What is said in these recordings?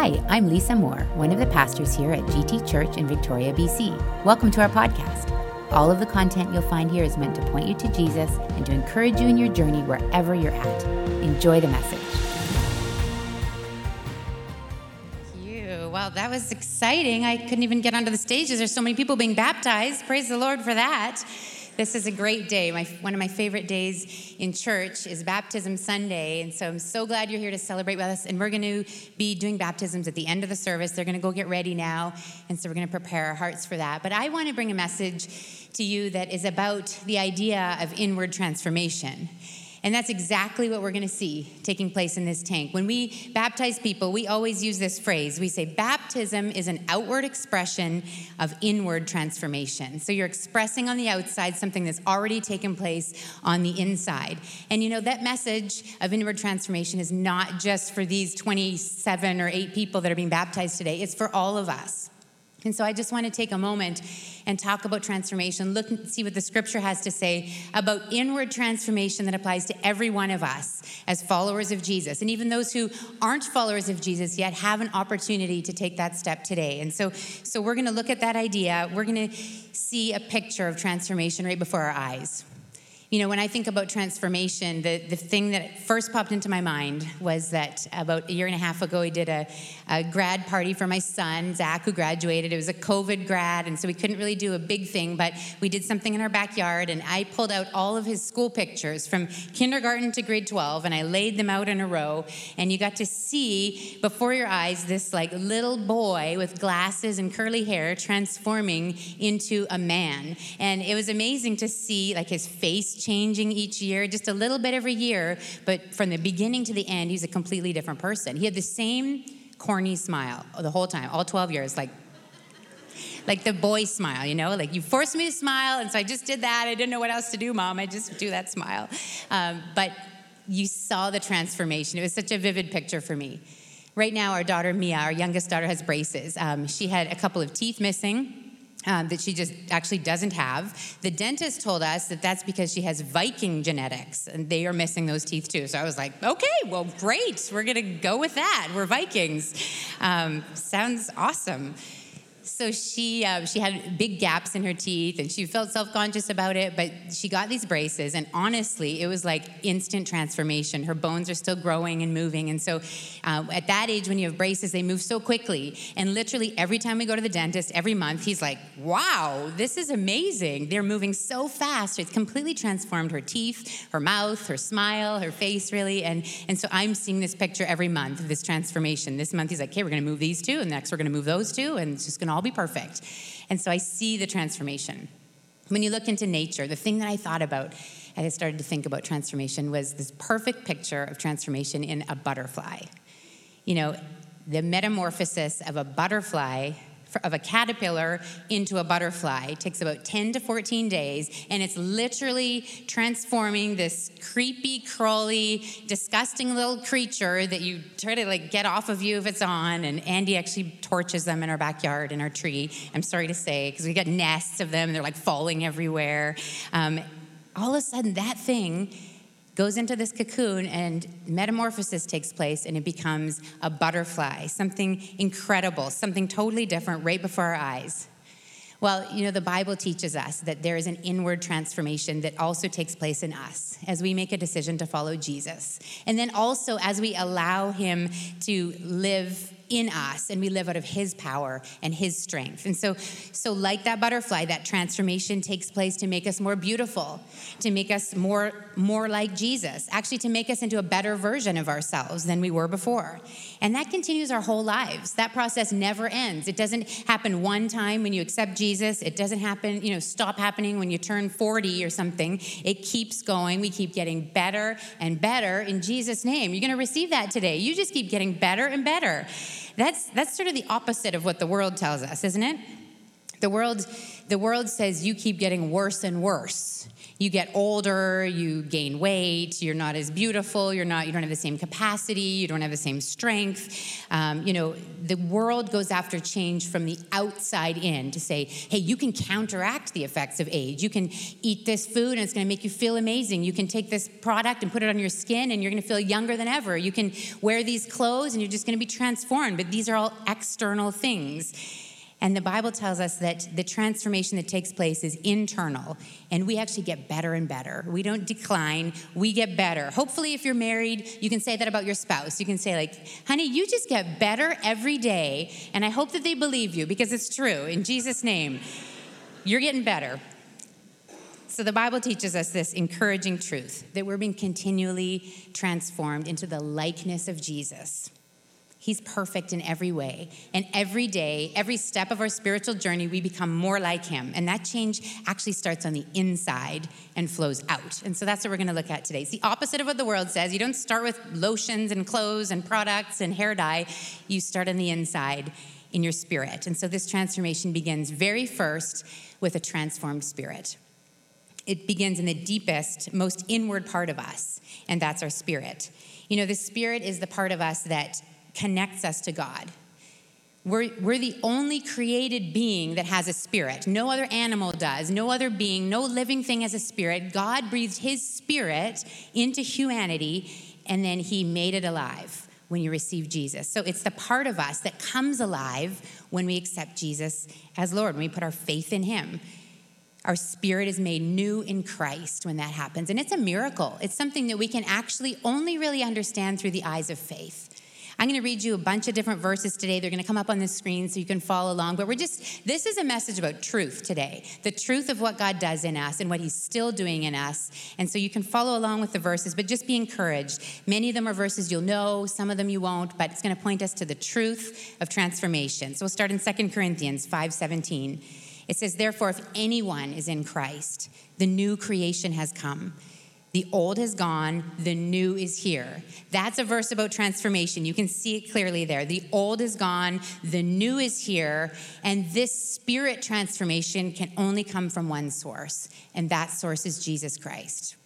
Hi, I'm Lisa Moore, one of the pastors here at GT Church in Victoria, BC. Welcome to our podcast. All of the content you'll find here is meant to point you to Jesus and to encourage you in your journey wherever you're at. Enjoy the message. Thank you. Well, that was exciting. I couldn't even get onto the stages. There's so many people being baptized. Praise the Lord for that. This is a great day. My, one of my favorite days in church is Baptism Sunday. And so I'm so glad you're here to celebrate with us. And we're going to be doing baptisms at the end of the service. They're going to go get ready now. And so we're going to prepare our hearts for that. But I want to bring a message to you that is about the idea of inward transformation. And that's exactly what we're going to see taking place in this tank. When we baptize people, we always use this phrase. We say, baptism is an outward expression of inward transformation. So you're expressing on the outside something that's already taken place on the inside. And you know, that message of inward transformation is not just for these 27 or 8 people that are being baptized today, it's for all of us. And so I just want to take a moment and talk about transformation, look and see what the scripture has to say about inward transformation that applies to every one of us as followers of Jesus. And even those who aren't followers of Jesus yet have an opportunity to take that step today. And so, so we're going to look at that idea. We're going to see a picture of transformation right before our eyes. You know, when I think about transformation, the, the thing that first popped into my mind was that about a year and a half ago, we did a, a grad party for my son, Zach, who graduated. It was a COVID grad, and so we couldn't really do a big thing, but we did something in our backyard, and I pulled out all of his school pictures from kindergarten to grade 12, and I laid them out in a row, and you got to see before your eyes this like little boy with glasses and curly hair transforming into a man. And it was amazing to see like his face changing each year, just a little bit every year, but from the beginning to the end, he's a completely different person. He had the same corny smile the whole time, all 12 years, like like the boy smile, you know, like you forced me to smile, and so I just did that. I didn't know what else to do, mom. I just do that smile. Um, but you saw the transformation. It was such a vivid picture for me. Right now, our daughter Mia, our youngest daughter, has braces. Um, she had a couple of teeth missing um, that she just actually doesn't have. The dentist told us that that's because she has Viking genetics and they are missing those teeth too. So I was like, okay, well, great. We're going to go with that. We're Vikings. Um, sounds awesome so she uh, she had big gaps in her teeth and she felt self-conscious about it but she got these braces and honestly it was like instant transformation. Her bones are still growing and moving. And so uh, at that age when you have braces they move so quickly. And literally every time we go to the dentist every month he's like wow this is amazing. They're moving so fast. It's completely transformed her teeth her mouth her smile her face really. And and so i'm seeing this picture every month this transformation. This month he's like okay we're going to move these two and next we're going to move those two and it's just going to all be perfect. And so I see the transformation. When you look into nature, the thing that I thought about as I started to think about transformation was this perfect picture of transformation in a butterfly. You know, the metamorphosis of a butterfly of a caterpillar into a butterfly. It takes about 10 to 14 days, and it's literally transforming this creepy, crawly, disgusting little creature that you try to like get off of you if it's on. And Andy actually torches them in our backyard in our tree. I'm sorry to say, because we got nests of them, and they're like falling everywhere. Um, all of a sudden, that thing goes into this cocoon and metamorphosis takes place and it becomes a butterfly, something incredible, something totally different right before our eyes. Well, you know, the Bible teaches us that there is an inward transformation that also takes place in us as we make a decision to follow Jesus. And then also as we allow Him to live in us and we live out of his power and his strength. And so so like that butterfly that transformation takes place to make us more beautiful, to make us more more like Jesus, actually to make us into a better version of ourselves than we were before. And that continues our whole lives. That process never ends. It doesn't happen one time when you accept Jesus. It doesn't happen, you know, stop happening when you turn 40 or something. It keeps going. We keep getting better and better in Jesus name. You're going to receive that today. You just keep getting better and better. That's, that's sort of the opposite of what the world tells us, isn't it? The world, the world says you keep getting worse and worse. You get older, you gain weight, you're not as beautiful, you're not, you don't have the same capacity, you don't have the same strength. Um, you know, the world goes after change from the outside in to say, hey, you can counteract the effects of age. You can eat this food and it's going to make you feel amazing. You can take this product and put it on your skin and you're going to feel younger than ever. You can wear these clothes and you're just going to be transformed. But these are all external things. And the Bible tells us that the transformation that takes place is internal, and we actually get better and better. We don't decline, we get better. Hopefully, if you're married, you can say that about your spouse. You can say, like, honey, you just get better every day, and I hope that they believe you because it's true. In Jesus' name, you're getting better. So, the Bible teaches us this encouraging truth that we're being continually transformed into the likeness of Jesus. He's perfect in every way. And every day, every step of our spiritual journey, we become more like Him. And that change actually starts on the inside and flows out. And so that's what we're to look at today. It's the opposite of what the world says. You don't start with lotions and clothes and products and hair dye, you start on the inside in your spirit. And so this transformation begins very first with a transformed spirit. It begins in the deepest, most inward part of us, and that's our spirit. You know, the spirit is the part of us that connects us to God. We're, we're the only created being that has a spirit. No other animal does. No other being, no living thing has a spirit. God breathed his spirit into humanity and then he made it alive when you receive Jesus. So it's the part of us that comes alive when we accept Jesus as Lord, when we put our faith in him. Our spirit is made new in Christ when that happens. And it's a miracle. It's something that we can actually only really understand through the eyes of faith. I'm going to read you a bunch of different verses today. They're going to come up on the screen so you can follow along. But we're just, this is a message about truth today the truth of what God does in us and what He's still doing in us. And so you can follow along with the verses, but just be encouraged. Many of them are verses you'll know, some of them you won't, but it's going to point us to the truth of transformation. So we'll start in 2 Corinthians 5 17. It says, Therefore, if anyone is in Christ, the new creation has come. The old has gone, the new is here. That's a verse about transformation. You can see it clearly there. The old is gone, the new is here, and this spirit transformation can only come from one source, and that source is Jesus Christ.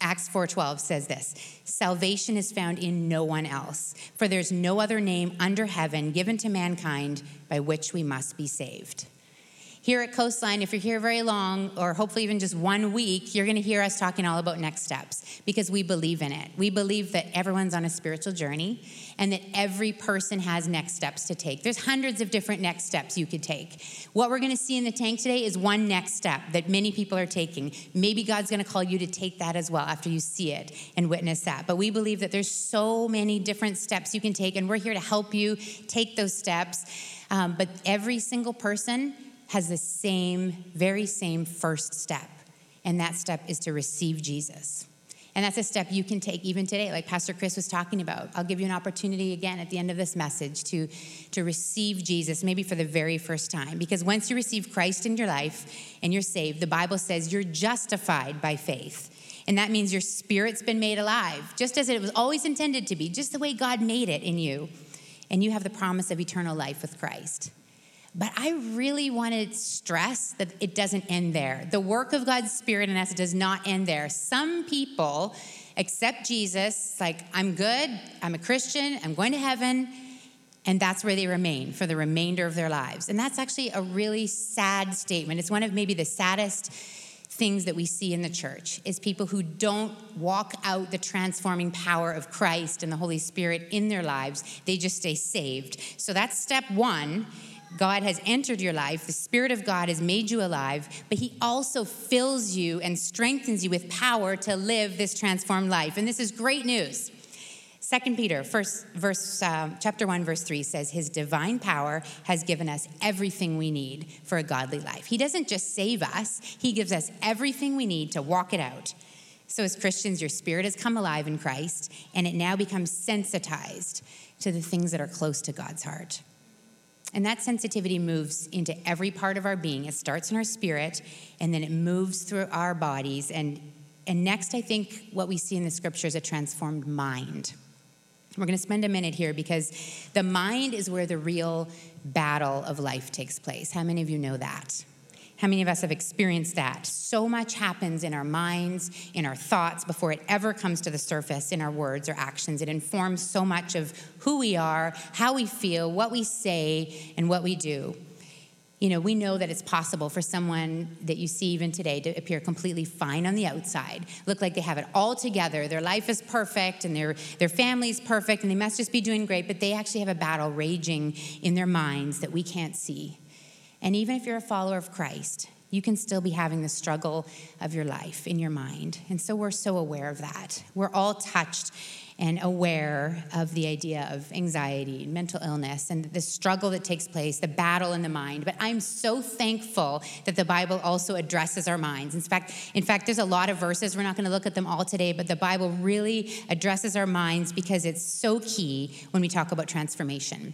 Acts 4:12 says this, salvation is found in no one else, for there's no other name under heaven given to mankind by which we must be saved. Here at Coastline, if you're here very long, or hopefully even just one week, you're going to hear us talking all about next steps because we believe in it. We believe that everyone's on a spiritual journey and that every person has next steps to take. There's hundreds of different next steps you could take. What we're going to see in the tank today is one next step that many people are taking. Maybe God's going to call you to take that as well after you see it and witness that. But we believe that there's so many different steps you can take, and we're here to help you take those steps. Um, but every single person has the same, very same first step. And that step is to receive Jesus. And that's a step you can take even today, like Pastor Chris was talking about. I'll give you an opportunity again at the end of this message to, to receive Jesus, maybe for the very first time. Because once you receive Christ in your life and you're saved, the Bible says you're justified by faith. And that means your spirit's been made alive, just as it was always intended to be, just the way God made it in you. And you have the promise of eternal life with Christ. But I really want to stress that it doesn't end there. The work of God's Spirit in us does not end there. Some people accept Jesus, like, I'm good, I'm a Christian, I'm going to heaven, and that's where they remain for the remainder of their lives. And that's actually a really sad statement. It's one of maybe the saddest things that we see in the church is people who don't walk out the transforming power of Christ and the Holy Spirit in their lives. They just stay saved. So that's step 1 God has entered your life, the Spirit of God has made you alive, but He also fills you and strengthens you with power to live this transformed life. And this is great news. Second Peter, first verse, uh, chapter one, verse three says, "His divine power has given us everything we need for a godly life." He doesn't just save us; He gives us everything we need to walk it out. So, as Christians, your spirit has come alive in Christ, and it now becomes sensitized to the things that are close to God's heart. And that sensitivity moves into every part of our being. It starts in our spirit and then it moves through our bodies. And, and next, I think what we see in the scripture is a transformed mind. We're going to spend a minute here because the mind is where the real battle of life takes place. How many of you know that? How many of us have experienced that? So much happens in our minds, in our thoughts, before it ever comes to the surface in our words or actions. It informs so much of who we are, how we feel, what we say, and what we do you know, we know that it's possible for someone that you see even today to appear completely fine on the outside, look like they have it all together, their life is perfect and their, their family's perfect and they must just be doing great, but they actually have a battle raging in their minds that we can't see. And even if you're a follower of Christ, you can still be having the struggle of your life in your mind. And so we're so aware of that. We're all touched and aware of the idea of anxiety, and mental illness, and the struggle that takes place, the battle in the mind. But I'm so thankful that the Bible also addresses our minds. In fact, in fact, there's a lot of verses. We're not going to look at them all today, but the Bible really addresses our minds because it's so key when we talk about transformation.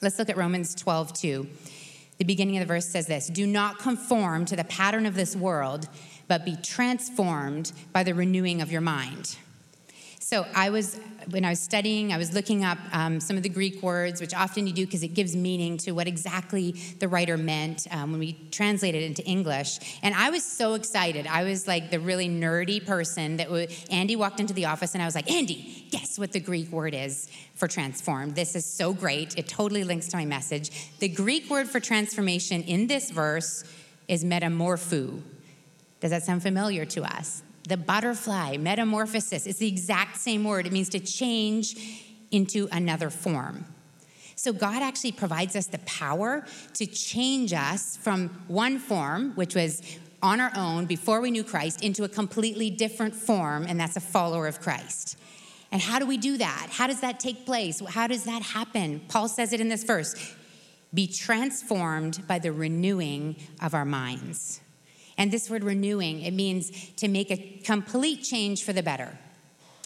Let's look at Romans 12, 2. The beginning of the verse says this Do not conform to the pattern of this world, but be transformed by the renewing of your mind. So I was, when I was studying, I was looking up um, some of the Greek words, which often you do because it gives meaning to what exactly the writer meant um, when we translate it into English. And I was so excited. I was like the really nerdy person that would, Andy walked into the office and I was like, Andy, guess what the Greek word is for transform? This is so great. It totally links to my message. The Greek word for transformation in this verse is metamorpho. Does that sound familiar to us? The butterfly, metamorphosis, it's the exact same word. It means to change into another form. So, God actually provides us the power to change us from one form, which was on our own before we knew Christ, into a completely different form, and that's a follower of Christ. And how do we do that? How does that take place? How does that happen? Paul says it in this verse be transformed by the renewing of our minds. And this word renewing, it means to make a complete change for the better.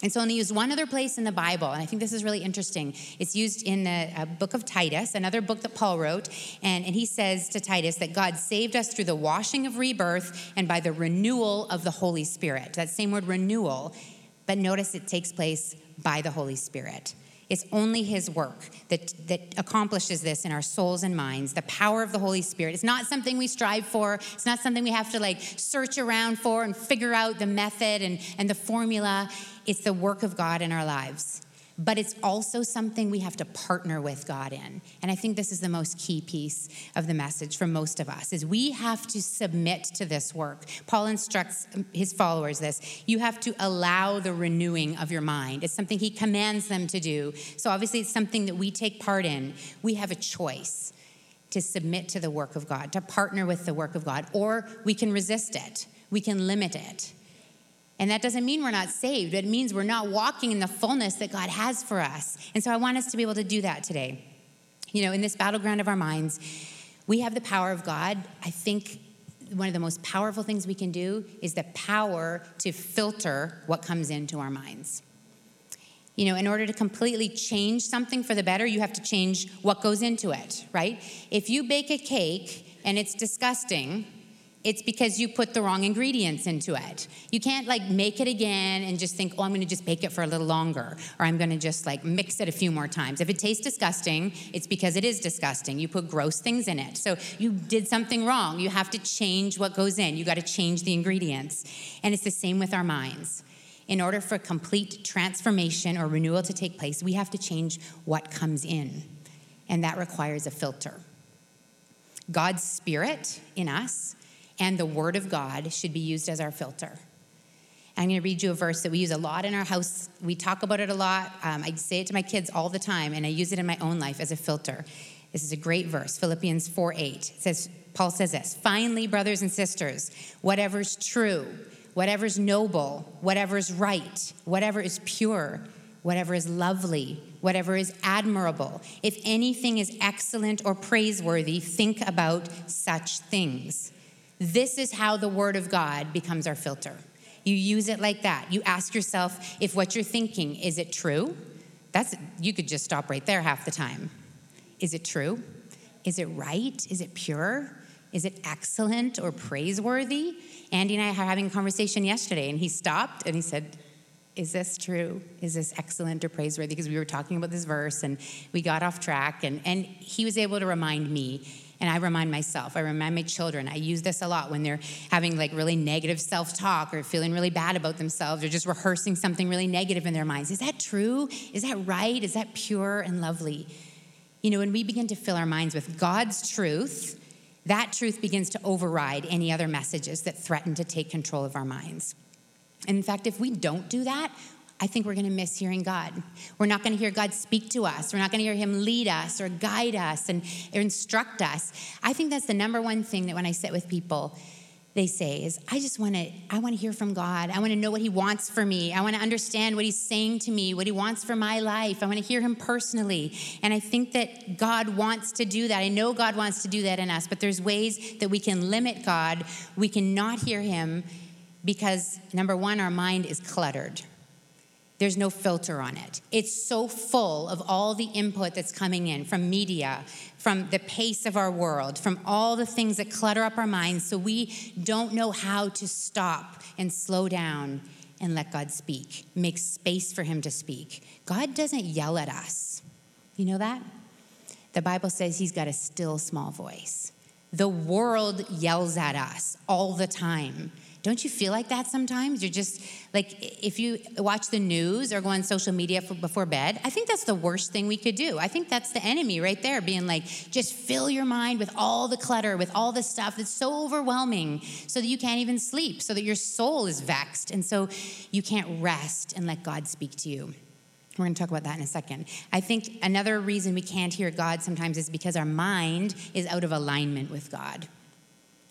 It's only used one other place in the Bible, and I think this is really interesting. It's used in the uh, book of Titus, another book that Paul wrote, and, and he says to Titus that God saved us through the washing of rebirth and by the renewal of the Holy Spirit. That same word, renewal, but notice it takes place by the Holy Spirit. It's only His work that, that accomplishes this in our souls and minds, the power of the Holy Spirit. It's not something we strive for, it's not something we have to like search around for and figure out the method and, and the formula. It's the work of God in our lives but it's also something we have to partner with God in. And I think this is the most key piece of the message for most of us is we have to submit to this work. Paul instructs his followers this. You have to allow the renewing of your mind. It's something he commands them to do. So obviously it's something that we take part in. We have a choice to submit to the work of God, to partner with the work of God, or we can resist it. We can limit it. And that doesn't mean we're not saved, it means we're not walking in the fullness that God has for us. And so I want us to be able to do that today. You know, in this battleground of our minds, we have the power of God. I think one of the most powerful things we can do is the power to filter what comes into our minds. You know, in order to completely change something for the better, you have to change what goes into it, right? If you bake a cake and it's disgusting, it's because you put the wrong ingredients into it. You can't like make it again and just think, oh, I'm gonna just bake it for a little longer, or I'm gonna just like mix it a few more times. If it tastes disgusting, it's because it is disgusting. You put gross things in it. So you did something wrong. You have to change what goes in, you gotta change the ingredients. And it's the same with our minds. In order for complete transformation or renewal to take place, we have to change what comes in. And that requires a filter. God's spirit in us and the Word of God should be used as our filter. I'm going to read you a verse that we use a lot in our house. We talk about it a lot. Um, I say it to my kids all the time, and I use it in my own life as a filter. This is a great verse, Philippians 4 8. It says, Paul says this Finally, brothers and sisters, whatever's true, whatever's noble, whatever's right, whatever is pure, whatever is lovely, whatever is admirable, if anything is excellent or praiseworthy, think about such things. This is how the Word of God becomes our filter. You use it like that. You ask yourself if what you're thinking, is it true? That's you could just stop right there half the time. Is it true? Is it right? Is it pure? Is it excellent or praiseworthy? Andy and I were having a conversation yesterday, and he stopped and he said, is this true? Is this excellent or praiseworthy? Because we were talking about this verse and we got off track, and, and he was able to remind me. And I remind myself, I remind my children. I use this a lot when they're having like really negative self talk or feeling really bad about themselves or just rehearsing something really negative in their minds. Is that true? Is that right? Is that pure and lovely? You know, when we begin to fill our minds with God's truth, that truth begins to override any other messages that threaten to take control of our minds. And in fact, if we don't do that, I think we're going to miss hearing God. We're not going to hear God speak to us. We're not going to hear Him lead us or guide us and instruct us. I think that's the number one thing that when I sit with people, they say is i just want to i want to hear from god. I want to know what he wants for me. I want to understand what he's saying to me what he wants for my life. I want to hear him personally. And i think that god wants to do that. I know god wants to do that in us but there's ways that we can limit god. We cannot hear him because number one our mind is cluttered there's no filter on it. It's so full of all the input that's coming in from media, from the pace of our world, from all the things that clutter up our minds, so we don't know how to stop and slow down and let God speak, make space for Him to speak. God doesn't yell at us. You know that? The Bible says He's got a still small voice. The world yells at us all the time. Don't you feel like that sometimes? You're just like, if you watch the news or go on social media for, before bed, I think that's the worst thing we could do. I think that's the enemy right there, being like, just fill your mind with all the clutter, with all the stuff that's so overwhelming, so that you can't even sleep, so that your soul is vexed, and so you can't rest and let God speak to you. We're going to talk about that in a second. I think another reason we can't hear God sometimes is because our mind is out of alignment with God.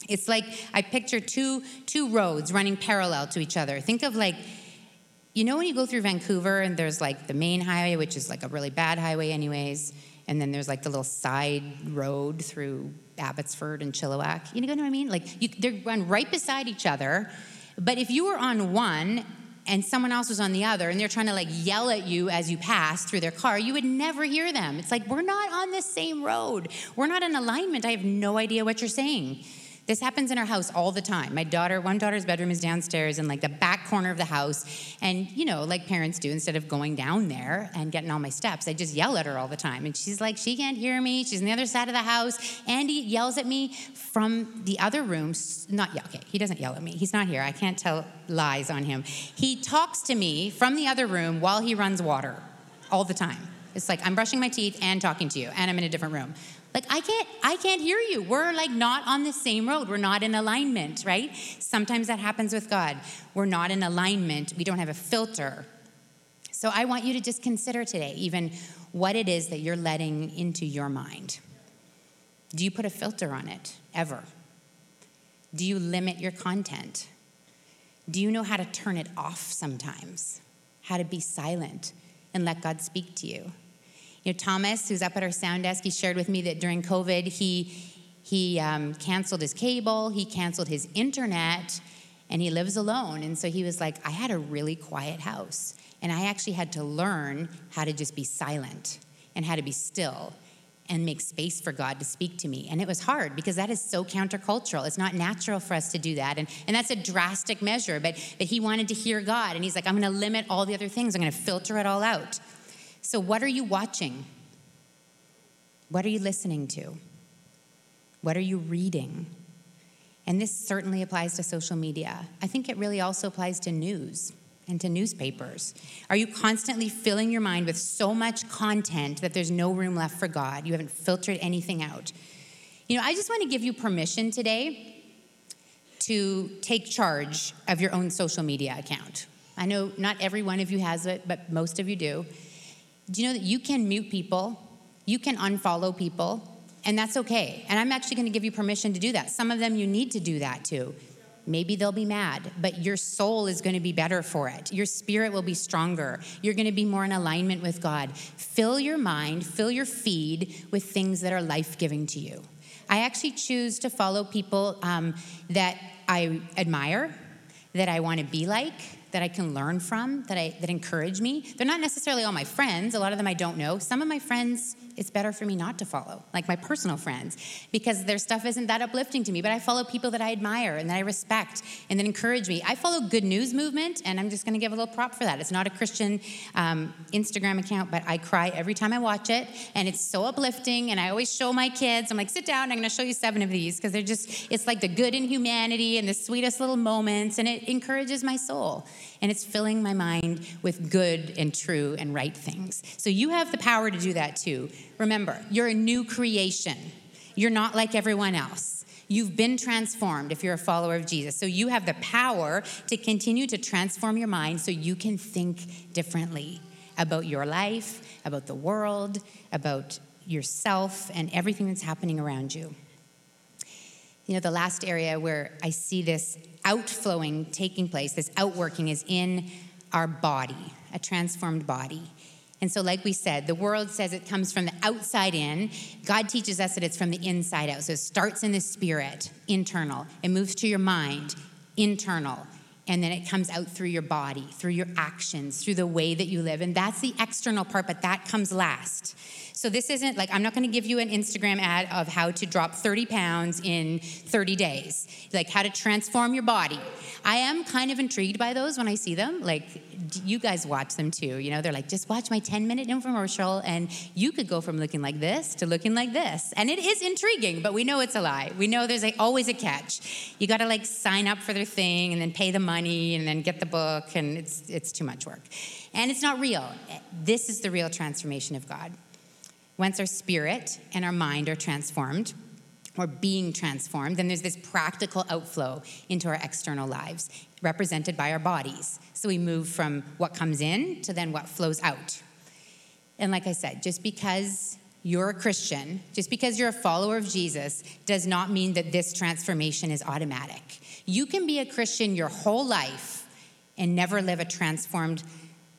It's like I picture two, two roads running parallel to each other. Think of like, you know, when you go through Vancouver and there's like the main highway, which is like a really bad highway, anyways, and then there's like the little side road through Abbotsford and Chilliwack. You know what I mean? Like you, they run right beside each other. But if you were on one and someone else was on the other and they're trying to like yell at you as you pass through their car, you would never hear them. It's like, we're not on the same road. We're not in alignment. I have no idea what you're saying. This happens in our house all the time. My daughter, one daughter's bedroom is downstairs in like the back corner of the house. And, you know, like parents do, instead of going down there and getting all my steps, I just yell at her all the time. And she's like, she can't hear me. She's on the other side of the house. Andy yells at me from the other room. Not, yeah, okay, he doesn't yell at me. He's not here. I can't tell lies on him. He talks to me from the other room while he runs water all the time. It's like I'm brushing my teeth and talking to you, and I'm in a different room. Like I can't I can't hear you. We're like not on the same road. We're not in alignment, right? Sometimes that happens with God. We're not in alignment. We don't have a filter. So I want you to just consider today even what it is that you're letting into your mind. Do you put a filter on it ever? Do you limit your content? Do you know how to turn it off sometimes? How to be silent and let God speak to you? You know, Thomas, who's up at our sound desk, he shared with me that during COVID, he, he um, canceled his cable, he canceled his internet, and he lives alone. And so he was like, I had a really quiet house. And I actually had to learn how to just be silent and how to be still and make space for God to speak to me. And it was hard because that is so countercultural. It's not natural for us to do that. And, and that's a drastic measure. But, but he wanted to hear God. And he's like, I'm going to limit all the other things, I'm going to filter it all out. So, what are you watching? What are you listening to? What are you reading? And this certainly applies to social media. I think it really also applies to news and to newspapers. Are you constantly filling your mind with so much content that there's no room left for God? You haven't filtered anything out. You know, I just want to give you permission today to take charge of your own social media account. I know not every one of you has it, but most of you do. Do you know that you can mute people? You can unfollow people, and that's okay. And I'm actually going to give you permission to do that. Some of them you need to do that too. Maybe they'll be mad, but your soul is going to be better for it. Your spirit will be stronger. You're going to be more in alignment with God. Fill your mind, fill your feed with things that are life giving to you. I actually choose to follow people um, that I admire, that I want to be like, that I can learn from, that I that encourage me. They're not necessarily all my friends. A lot of them I don't know. Some of my friends it's better for me not to follow, like my personal friends, because their stuff isn't that uplifting to me. But I follow people that I admire and that I respect and that encourage me. I follow Good News Movement, and I'm just going to give a little prop for that. It's not a Christian um, Instagram account, but I cry every time I watch it, and it's so uplifting. And I always show my kids, I'm like, sit down, I'm going to show you seven of these because they're just, it's like the good in humanity and the sweetest little moments, and it encourages my soul and it's filling my mind with good and true and right things. So you have the power to do that too. Remember, you're a new creation. You're not like everyone else. You've been transformed if you're a follower of Jesus. So you have the power to continue to transform your mind so you can think differently about your life, about the world, about yourself, and everything that's happening around you. You know, the last area where I see this outflowing taking place, this outworking, is in our body, a transformed body. And so, like we said, the world says it comes from the outside in. God teaches us that it's from the inside out. So it starts in the spirit, internal. It moves to your mind, internal. And then it comes out through your body, through your actions, through the way that you live. And that's the external part, but that comes last. So this isn't like, I'm not going to give you an Instagram ad of how to drop 30 pounds in 30 days, like how to transform your body. I am kind of intrigued by those when I see them. Like, you guys watch them too. You know, they're like, just watch my 10 minute infomercial, and you could go from looking like this to looking like this. And it is intriguing, but we know it's a lie. We know there's always a catch. You got to like sign up for their thing and then pay the money and then get the book, and it's, it's too much work. And it's not real. This is the real transformation of God. Once our spirit and our mind are transformed, or being transformed, then there's this practical outflow into our external lives, represented by our bodies. So we move from what comes in to then what flows out. And like I said, just because you're a Christian, just because you're a follower of Jesus, does not mean that this transformation is automatic. You can be a Christian your whole life and never live a transformed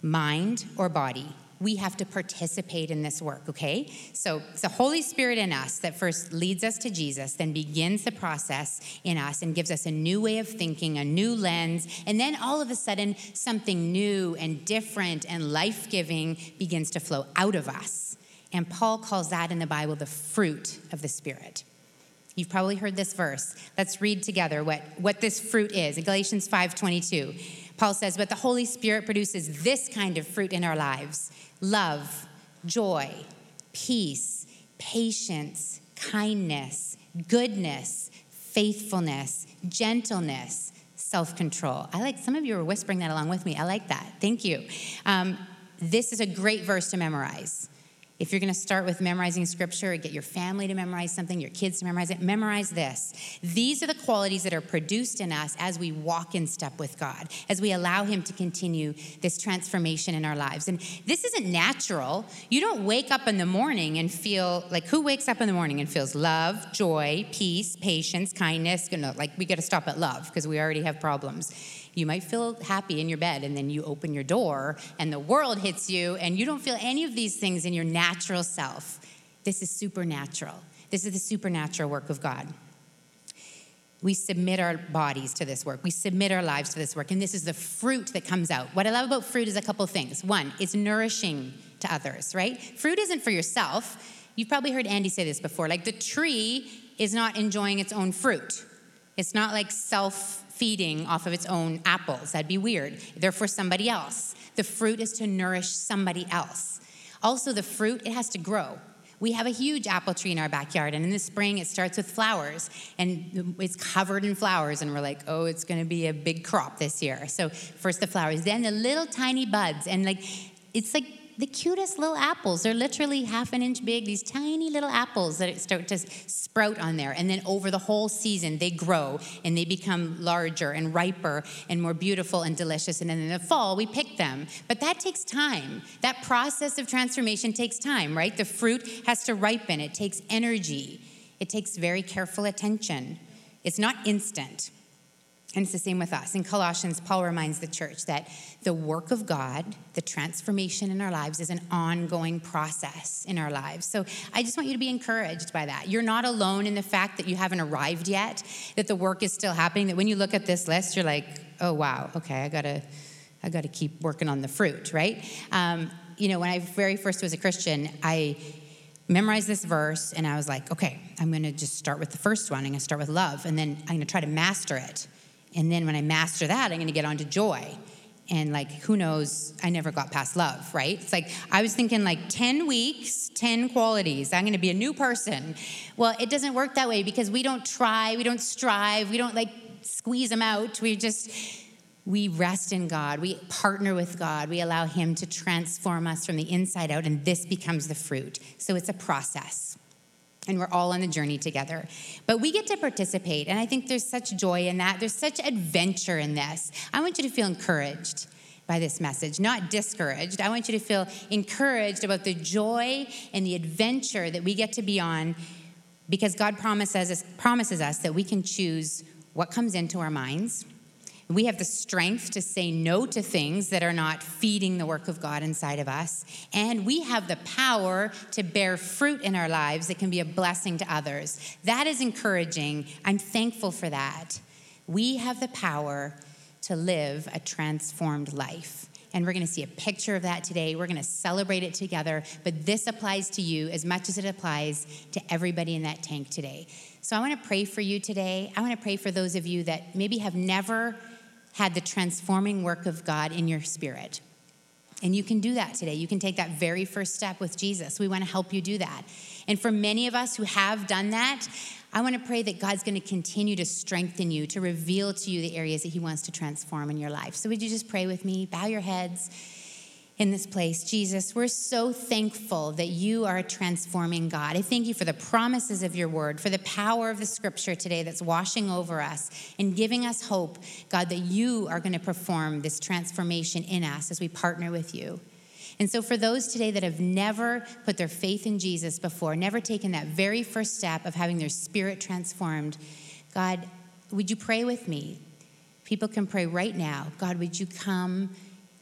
mind or body we have to participate in this work, okay? So it's the Holy Spirit in us that first leads us to Jesus, then begins the process in us and gives us a new way of thinking, a new lens, and then all of a sudden, something new and different and life giving begins to flow out of us. And Paul calls that in the Bible the fruit of the Spirit. You've probably heard this verse. Let's read together what, what this fruit is. In Galatians 5:22, Paul says, "But the Holy Spirit produces this kind of fruit in our lives: love, joy, peace, patience, kindness, goodness, faithfulness, gentleness, self control. I like some of you are whispering that along with me. I like that. Thank you. Um, this is a great verse to memorize. If you're going to start with memorizing scripture, get your family to memorize something, your kids to memorize it, memorize this. These are the qualities that are produced in us as we walk in step with God, as we allow Him to continue this transformation in our lives. And this isn't natural. You don't wake up in the morning and feel like who wakes up in the morning and feels love, joy, peace, patience, kindness? You know, like we got to stop at love because we already have problems. You might feel happy in your bed, and then you open your door, and the world hits you, and you don't feel any of these things in your natural self. This is supernatural. This is the supernatural work of God. We submit our bodies to this work. We submit our lives to this work. And this is the fruit that comes out. What I love about fruit is a couple things. One, it's nourishing to others, right? Fruit isn't for yourself. You've probably heard Andy say this before. Like the tree is not enjoying its own fruit, it's not like self feeding off of its own apples. That'd be weird. They're for somebody else. The fruit is to nourish somebody else. Also, the fruit, it has to grow. We have a huge apple tree in our backyard, and in the spring it starts with flowers, and it's covered in flowers, and we're like, oh, it's gonna be a big crop this year. So, first the flowers, then the little tiny buds, and like, it's like the cutest little apples. They're literally half an inch big, these tiny little apples that start to sprout on there. And then over the whole season, they grow and they become larger and riper and more beautiful and delicious. And then in the fall, we pick them. But that takes time. That process of transformation takes time, right? The fruit has to ripen, it takes energy, it takes very careful attention. It's not instant. And it's the same with us. In Colossians, Paul reminds the church that the work of God, the transformation in our lives, is an ongoing process in our lives. So I just want you to be encouraged by that. You're not alone in the fact that you haven't arrived yet, that the work is still happening, that when you look at this list, you're like, oh, wow, okay, I gotta I got to keep working on the fruit, right? Um, you know, when I very first was a Christian, I memorized this verse and I was like, okay, I'm going to just start with the first one. I'm going to start with love, and then I'm going to try to master it. And then when I master that, I'm going to get on to joy. And like, who knows? I never got past love, right? It's like, I was thinking like 10 weeks, 10 qualities. I'm going to be a new person. Well, it doesn't work that way because we don't try, we don't strive, we don't like squeeze them out. We just, we rest in God, we partner with God, we allow Him to transform us from the inside out, and this becomes the fruit. So it's a process. And we're all on the journey together. But we get to participate, and I think there's such joy in that. There's such adventure in this. I want you to feel encouraged by this message, not discouraged. I want you to feel encouraged about the joy and the adventure that we get to be on because God promises us, promises us that we can choose what comes into our minds we have the strength to say no to things that are not feeding the work of God inside of us. And we have the power to bear fruit in our lives that can be a blessing to others. That is encouraging. I'm thankful for that. We have the power to live a transformed life. And we're going to see a picture of that today. We're going to celebrate it together. But this applies to you as much as it applies to everybody in that tank today. So I want to pray for you today. I want to pray for those of you that maybe have never had the transforming work of God in your spirit. And you can do that today. You can take that very first step with Jesus. We want to help you do that. And for many of us who have done that, I want to pray that God's going to continue to strengthen you, to reveal to you the areas that He wants to transform in your life. So, would you just pray with me? Bow your heads in this place. Jesus, we're so thankful that you are a transforming God. I thank you for the promises of your word, for the power of the scripture today that's washing over us and giving us hope, God, that you are going to perform this transformation in us as we partner with you. And so, for those today that have never put their faith in Jesus before, never taken that very first step of having their spirit transformed, God, would you pray with me? People can pray right now. God, would you come?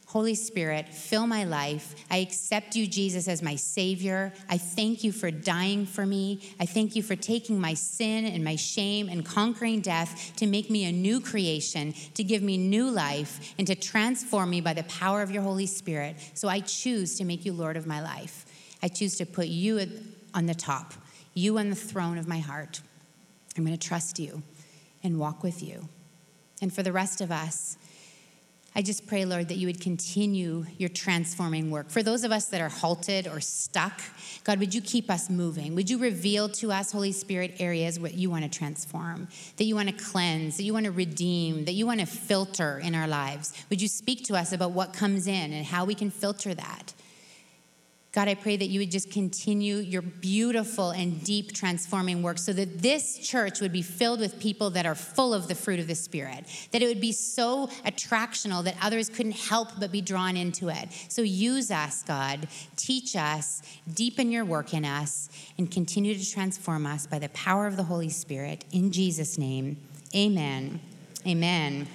Holy Spirit, fill my life. I accept you, Jesus, as my Savior. I thank you for dying for me. I thank you for taking my sin and my shame and conquering death to make me a new creation, to give me new life, and to transform me by the power of your Holy Spirit. So I choose to make you Lord of my life. I choose to put you on the top, you on the throne of my heart. I'm going to trust you and walk with you. And for the rest of us, I just pray, Lord, that you would continue your transforming work. For those of us that are halted or stuck, God, would you keep us moving? Would you reveal to us, Holy Spirit, areas what you want to transform, that you want to cleanse, that you want to redeem, that you want to filter in our lives? Would you speak to us about what comes in and how we can filter that? God, I pray that you would just continue your beautiful and deep transforming work so that this church would be filled with people that are full of the fruit of the Spirit, that it would be so attractional that others couldn't help but be drawn into it. So use us, God. Teach us, deepen your work in us, and continue to transform us by the power of the Holy Spirit. In Jesus' name, amen. Amen.